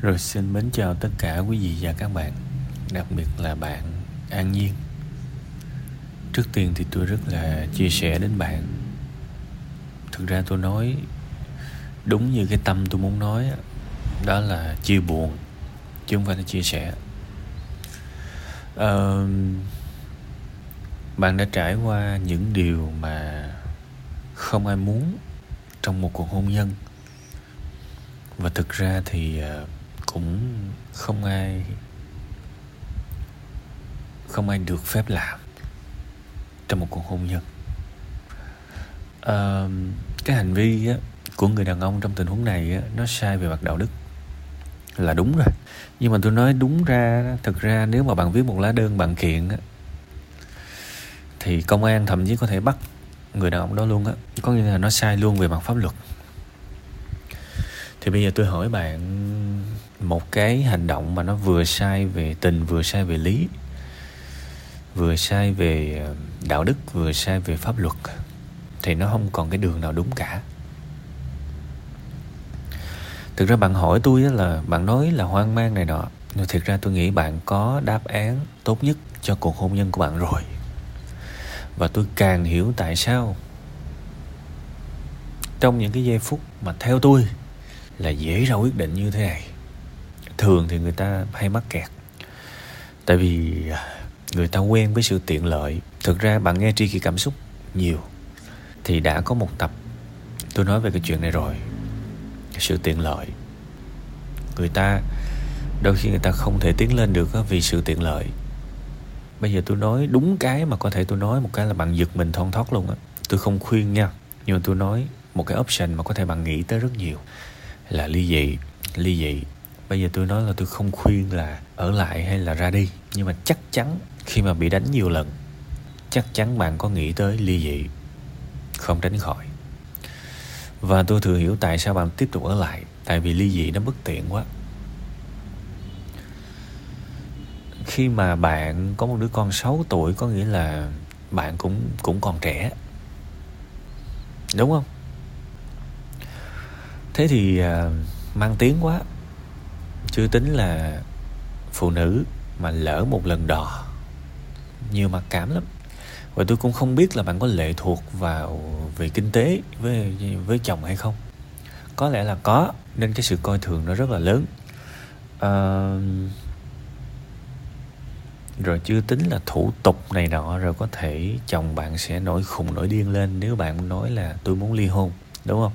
Rồi xin mến chào tất cả quý vị và các bạn Đặc biệt là bạn An Nhiên. Trước tiên thì tôi rất là chia sẻ đến bạn. Thực ra tôi nói Đúng như cái tâm tôi muốn nói Đó là chia buồn Chứ không phải là chia sẻ. À, Bạn đã trải qua những điều mà Không ai muốn Trong một cuộc hôn nhân. Và thực ra thì uh, cũng không ai không ai được phép làm trong một cuộc hôn nhân. À, cái hành vi á, của người đàn ông trong tình huống này á, nó sai về mặt đạo đức là đúng rồi. Nhưng mà tôi nói đúng ra thực ra nếu mà bạn viết một lá đơn bạn kiện á, thì công an thậm chí có thể bắt người đàn ông đó luôn á. Có nghĩa là nó sai luôn về mặt pháp luật. Thì bây giờ tôi hỏi bạn một cái hành động mà nó vừa sai về tình, vừa sai về lý, vừa sai về ờ, đạo đức, vừa sai về pháp luật, thì nó không còn cái đường nào đúng cả. Thực ra bạn hỏi tôi là, bạn nói là hoang mang này nọ, nhưng thực ra tôi nghĩ bạn có đáp án tốt nhất cho cuộc hôn nhân của bạn rồi. Và tôi càng hiểu tại sao. Trong những cái giây phút mà theo tôi là dễ ra quyết định như thế này thường thì người ta hay mắc kẹt. Tại vì à, người ta quen với sự tiện lợi. Thực ra bạn nghe tri kỳ cảm xúc nhiều thì đã có một tập tôi nói về cái chuyện này rồi. Sự tiện lợi. Người ta, đôi khi người ta không thể tiến lên được vì sự tiện lợi. Bây giờ tôi nói đúng cái mà có thể tôi nói một cái là bạn giật mình thon thót luôn á. Tôi không khuyên nha, nhưng mà tôi nói một cái option mà có thể bạn nghĩ tới rất nhiều là ly dị ly dị bây giờ tôi nói là tôi không khuyên là ở lại hay là ra đi. Nhưng mà chắc chắn khi mà bị đánh nhiều lần chắc chắn bạn có nghĩ tới ly dị không tránh khỏi. Và tôi thừa hiểu tại sao bạn tiếp tục ở lại tại vì ly dị nó bất tiện quá. Khi mà bạn có một đứa con 6 tuổi có nghĩa là bạn cũng cũng còn trẻ. Đúng không? Thế thì uh, mang tiếng quá chưa tính là phụ nữ mà lỡ một lần đò. Nhiều mặc cảm lắm. Và tôi cũng không biết là bạn có lệ thuộc vào về kinh tế với với chồng hay không. Có lẽ là có nên cái sự coi thường nó rất là lớn. À, rồi chưa tính là thủ tục này nọ rồi có thể chồng bạn sẽ nổi khùng nổi điên lên nếu bạn nói là tôi muốn ly hôn đúng không?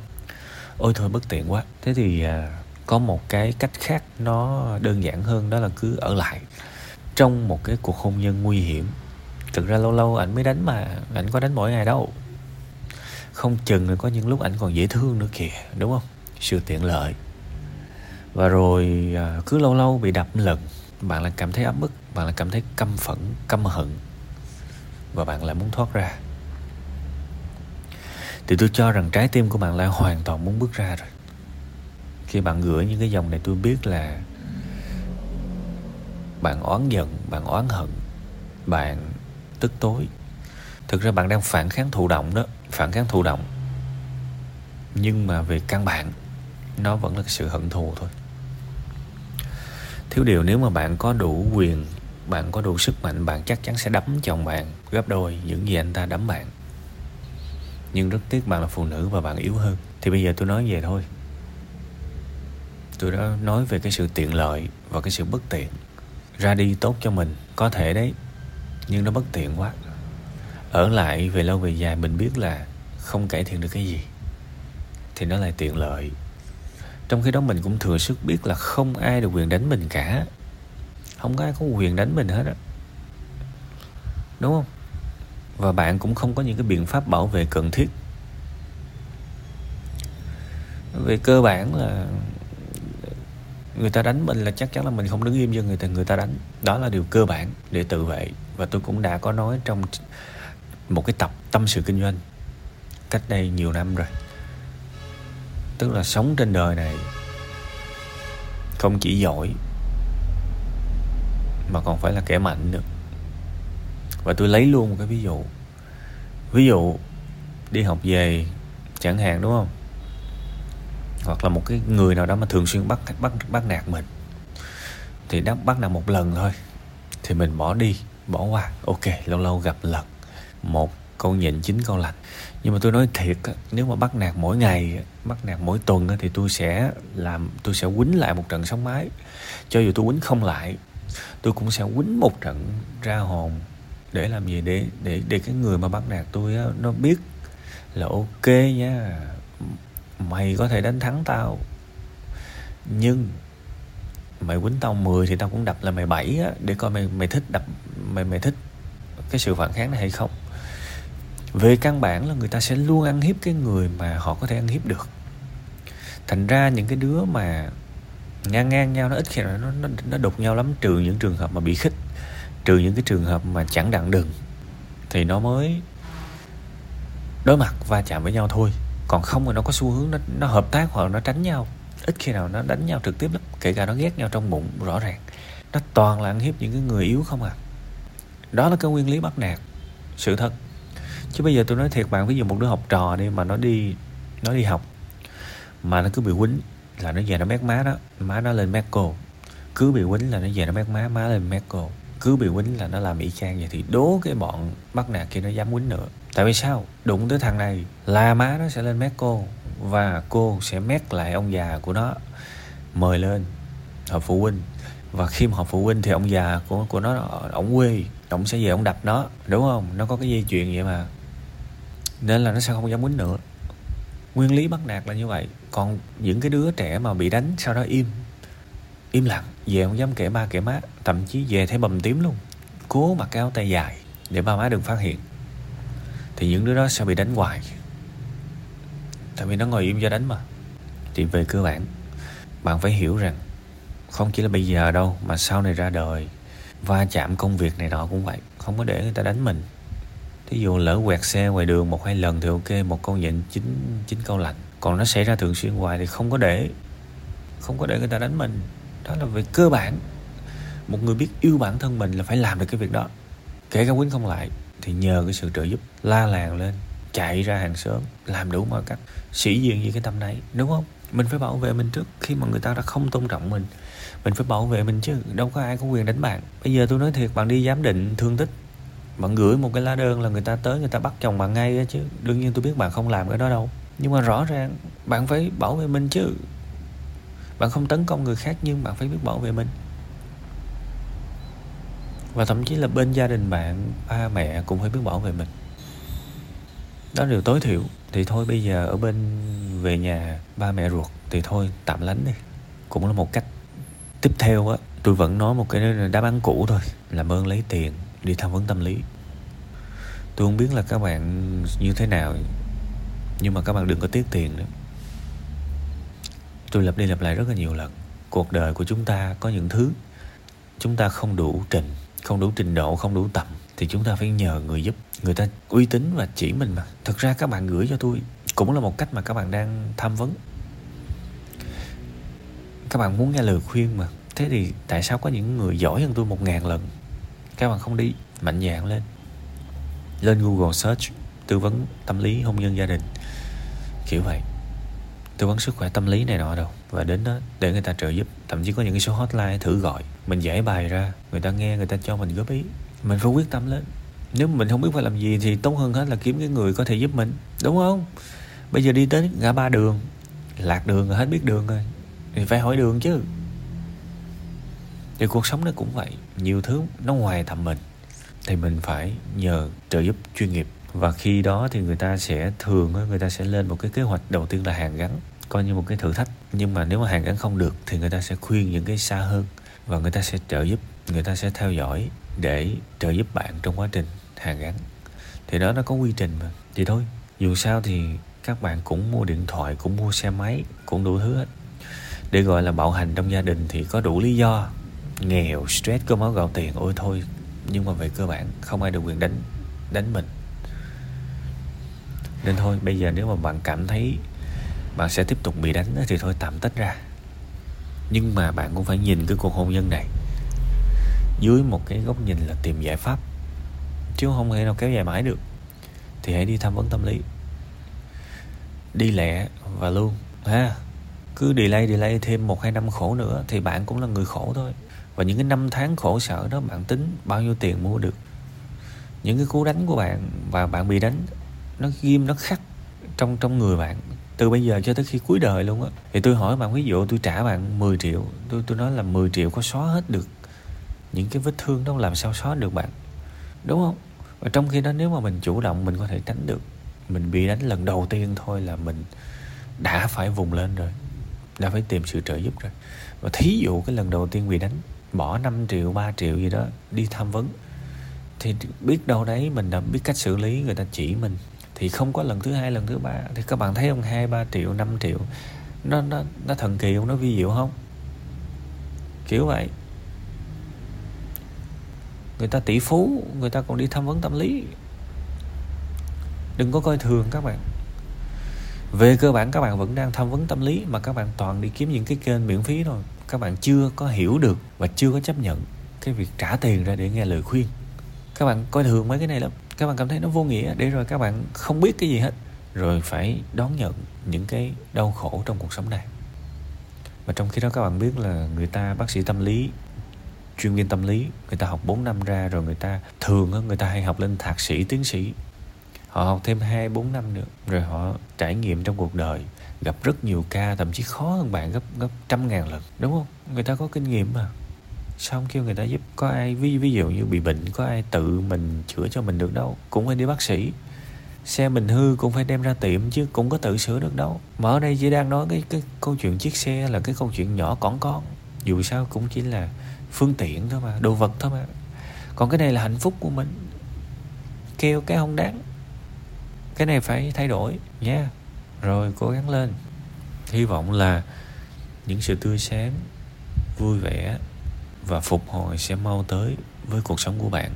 Ôi thôi bất tiện quá. Thế thì à, có một cái cách khác nó đơn giản hơn, đó là cứ ở lại trong một cái cuộc hôn nhân nguy hiểm. Thực ra lâu lâu ảnh mới đánh mà, ảnh có đánh mỗi ngày đâu. Không chừng là có những lúc ảnh còn dễ thương nữa kìa, đúng không? Sự tiện lợi. Và rồi à, cứ lâu lâu bị đập lần, bạn lại cảm thấy áp bức, bạn lại cảm thấy căm phẫn, căm hận. Và bạn lại muốn thoát ra. Thì tôi cho rằng trái tim của bạn lại hoàn toàn muốn bước ra rồi khi bạn gửi những cái dòng này tôi biết là bạn oán giận, bạn oán hận, bạn tức tối. Thực ra bạn đang phản kháng thụ động đó, phản kháng thụ động. Nhưng mà về căn bản, nó vẫn là sự hận thù thôi. Thiếu điều nếu mà bạn có đủ quyền, bạn có đủ sức mạnh, bạn chắc chắn sẽ đấm chồng bạn, gấp đôi những gì anh ta đấm bạn. Nhưng rất tiếc bạn là phụ nữ và bạn yếu hơn. Thì bây giờ tôi nói về thôi tôi đã nói về cái sự tiện lợi và cái sự bất tiện. Ra đi tốt cho mình, có thể đấy, nhưng nó bất tiện quá. Ở lại về lâu về dài, mình biết là không cải thiện được cái gì, thì nó lại tiện lợi. Trong khi đó mình cũng thừa sức biết là không ai được quyền đánh mình cả. Không có ai có quyền đánh mình hết á. Đúng không? Và bạn cũng không có những cái biện pháp bảo vệ cần thiết. Về cơ bản là người ta đánh mình là chắc chắn là mình không đứng im cho người ta. Người ta đánh, đó là điều cơ bản để tự vệ. Và tôi cũng đã có nói trong một cái tập tâm sự kinh doanh cách đây nhiều năm rồi. Tức là sống trên đời này không chỉ giỏi mà còn phải là kẻ mạnh nữa. Và tôi lấy luôn một cái ví dụ. Ví dụ đi học về chẳng hạn, đúng không? Hoặc là một cái người nào đó mà thường xuyên bắt bắt bắt nạt mình, thì đã bắt nạt một lần thôi, thì mình bỏ đi, bỏ qua. Ok, lâu lâu gặp lần, một câu nhịn, chín câu lành. Nhưng mà tôi nói thiệt nếu mà bắt nạt mỗi ngày, bắt nạt mỗi tuần thì tôi sẽ làm, tôi sẽ quýnh lại một trận sóng mái. Cho dù tôi quýnh không lại, tôi cũng sẽ quýnh một trận ra hồn để làm gì? Để để để cái người mà bắt nạt tôi nó biết là ok nha mày có thể đánh thắng tao. Nhưng mày quýnh tao 10 thì tao cũng đập là mày bảy á, để coi mày mày thích đập, mày mày thích cái sự phản kháng này hay không. Về căn bản là người ta sẽ luôn ăn hiếp cái người mà họ có thể ăn hiếp được. Thành ra những cái đứa mà ngang ngang nhau, nó ít khi nào nó nó nó đục nhau lắm, trừ những trường hợp mà bị khích, trừ những cái trường hợp mà chẳng đặng đừng thì nó mới đối mặt va chạm với nhau thôi còn không thì nó có xu hướng nó nó hợp tác hoặc nó tránh nhau. Ít khi nào nó đánh nhau trực tiếp lắm, kể cả nó ghét nhau trong bụng, rõ ràng. Nó toàn là ăn hiếp những cái người yếu không à. Đó là cái nguyên lý bắt nạt, sự thật. Chứ bây giờ tôi nói thiệt bạn ví dụ một đứa học trò đi mà nó đi nó đi học, mà nó cứ bị quýnh là nó về nó mét má đó, má nó lên mét cô. Cứ bị quýnh là nó về nó mét má má lên mét cô. Cứ bị quýnh là nó làm y chang vậy thì đố cái bọn bắt nạt kia nó dám quýnh nữa tại vì sao? Đụng tới thằng này là má nó sẽ lên mét cô và cô sẽ mét lại ông già của nó. Mời lên họp phụ huynh. Và khi mà họp phụ huynh thì ông già của của nó ổng quê, ổng sẽ về ổng đập nó, đúng không? Nó có cái dây chuyện vậy mà. Nên là nó sẽ không dám quýnh nữa. Nguyên lý bắt nạt là như vậy. Còn những cái đứa trẻ mà bị đánh sau đó im im lặng, về không dám kể ba kể má, thậm chí về thấy bầm tím luôn. Cố mặc cái áo tay dài để ba má đừng phát hiện thì những đứa đó sẽ bị đánh hoài. Tại vì nó ngồi im cho đánh mà. Thì về cơ bản, bạn phải hiểu rằng không chỉ là bây giờ đâu, mà sau này ra đời, va chạm công việc này nọ cũng vậy. Không có để người ta đánh mình. Thí dụ lỡ quẹt xe ngoài đường một hai lần thì ok, một câu nhịn chín chín câu lạnh. Còn nó xảy ra thường xuyên hoài thì không có để. Không có để người ta đánh mình. Đó là về cơ bản. Một người biết yêu bản thân mình là phải làm được cái việc đó. Kể cả quýnh không lại thì nhờ cái sự trợ giúp la làng lên, chạy ra hàng xóm, làm đủ mọi cách. Sĩ diện như cái tâm này đúng không? Mình phải bảo vệ mình trước khi mà người ta đã không tôn trọng mình. Mình phải bảo vệ mình chứ, đâu có ai có quyền đánh bạn. Bây giờ tôi nói thiệt, bạn đi giám định thương tích, bạn gửi một cái lá đơn là người ta tới, người ta bắt chồng bạn ngay chứ. Đương nhiên tôi biết bạn không làm cái đó đâu. Nhưng mà rõ ràng, bạn phải bảo vệ mình chứ. Bạn không tấn công người khác nhưng bạn phải biết bảo vệ mình và thậm chí là bên gia đình bạn, ba mẹ cũng phải biết bảo vệ mình. Đó là điều tối thiểu. Thì thôi, bây giờ ở bên, về nhà ba mẹ ruột thì thôi, tạm lánh đi. Cũng là một cách tiếp theo á. Tôi vẫn nói một cái đáp án cũ thôi làm ơn lấy tiền, đi tham vấn tâm lý. Tôi không biết là các bạn như thế nào, nhưng mà các bạn đừng có tiếc tiền nữa. Tôi lặp đi lặp lại rất là nhiều lần. Cuộc đời của chúng ta có những thứ chúng ta không đủ trình không đủ trình độ, không đủ tầm, thì chúng ta phải nhờ người giúp. Người ta uy tín và chỉ mình mà. Thật ra các bạn gửi cho tôi cũng là một cách mà các bạn đang tham vấn. Các bạn muốn nghe lời khuyên mà. Thế thì tại sao có những người giỏi hơn tôi một ngàn lần? Các bạn không đi, mạnh dạn lên. Lên google search, tư vấn tâm lý hôn nhân gia đình. Kiểu vậy tư vấn sức khỏe tâm lý này nọ đâu. Và đến đó, để người ta trợ giúp. Thậm chí có những cái số hotline thử gọi. Mình giải bài ra. Người ta nghe, người ta cho mình góp ý. Mình phải quyết tâm lên. Nếu mình không biết phải làm gì thì tốt hơn hết là kiếm cái người có thể giúp mình. Đúng không? Bây giờ đi tới ngã ba đường. Lạc đường rồi hết biết đường rồi. Thì phải hỏi đường chứ. Thì cuộc sống nó cũng vậy. Nhiều thứ nó ngoài tầm mình. Thì mình phải nhờ trợ giúp chuyên nghiệp và khi đó thì người ta sẽ thường người ta sẽ lên một cái kế hoạch đầu tiên là hàng gắn, coi như một cái thử thách. Nhưng mà nếu mà hàng gắn không được thì người ta sẽ khuyên những cái xa hơn và người ta sẽ trợ giúp, người ta sẽ theo dõi để trợ giúp bạn trong quá trình hàng gắn. Thì đó nó có quy trình mà. Thì thôi, dù sao thì các bạn cũng mua điện thoại, cũng mua xe máy, cũng đủ thứ hết. Để gọi là bạo hành trong gia đình thì có đủ lý do. Nghèo, stress cơ máu gạo tiền, ôi thôi. Nhưng mà về cơ bản, không ai được quyền đánh đánh mình nên thôi, bây giờ nếu mà bạn cảm thấy bạn sẽ tiếp tục bị đánh thì thôi tạm tách ra. Nhưng mà bạn cũng phải nhìn cái cuộc hôn nhân này dưới một cái góc nhìn là tìm giải pháp. Chứ không thể nào kéo dài mãi được. Thì hãy đi tham vấn tâm lý. Đi lẹ và luôn, ha. Cứ delay delay thêm một hai năm khổ nữa thì bạn cũng là người khổ thôi. Và những cái năm tháng khổ sở đó, bạn tính bao nhiêu tiền mua được. Những cái cú đánh của bạn và bạn bị đánh nó ghim, nó khắc trong trong người bạn từ bây giờ cho tới khi cuối đời luôn á. Thì tôi hỏi bạn, ví dụ tôi trả bạn 10 triệu, tôi tôi nói là 10 triệu có xóa hết được những cái vết thương đó, làm sao xóa được bạn? Đúng không? Và trong khi đó nếu mà mình chủ động, mình có thể tránh được, mình bị đánh lần đầu tiên thôi là mình đã phải vùng lên rồi, đã phải tìm sự trợ giúp rồi. Và thí dụ cái lần đầu tiên bị đánh, bỏ 5 triệu 3 triệu gì đó đi tham vấn, thì biết đâu đấy mình đã biết cách xử lý, người ta chỉ mình thì không có lần thứ hai, lần thứ ba. Thì các bạn thấy ông hai, ba triệu 5 triệu. Nó nó nó thần kỳ không? Nó vi diệu không? Kiểu vậy. Người ta tỷ phú, người ta còn đi tham vấn tâm lý. Đừng có coi thường các bạn. Về cơ bản, các bạn vẫn đang tham vấn tâm lý, mà các bạn toàn đi kiếm những cái kênh miễn phí thôi. Các bạn chưa có hiểu được và chưa có chấp nhận cái việc trả tiền ra để nghe lời khuyên. Các bạn coi thường mấy cái này lắm các bạn cảm thấy nó vô nghĩa để rồi các bạn không biết cái gì hết, rồi phải đón nhận những cái đau khổ trong cuộc sống này. Và trong khi đó các bạn biết là người ta, bác sĩ tâm lý, chuyên viên tâm lý, người ta học 4 năm ra rồi người ta thường người ta hay học lên thạc sĩ, tiến sĩ. Họ học thêm 2 4 năm nữa, rồi họ trải nghiệm trong cuộc đời, gặp rất nhiều ca, thậm chí khó hơn bạn, gấp gấp trăm ngàn lần, đúng không? Người ta có kinh nghiệm mà xong kêu người ta giúp có ai, ví ví dụ như bị bệnh, có ai tự mình chữa cho mình được đâu, cũng phải đi bác sĩ. Xe mình hư cũng phải đem ra tiệm chứ cũng có tự sửa được đâu. Mà ở đây chỉ đang nói cái cái câu chuyện chiếc xe là cái câu chuyện nhỏ còn con. Dù sao cũng chỉ là phương tiện thôi mà, đồ vật thôi mà. Còn cái này là hạnh phúc của mình. Kêu cái không đáng. Cái này phải thay đổi, nha. Yeah. rồi, cố gắng lên. Hy vọng là những sự tươi sáng, vui vẻ và phục hồi sẽ mau tới với cuộc sống của bạn.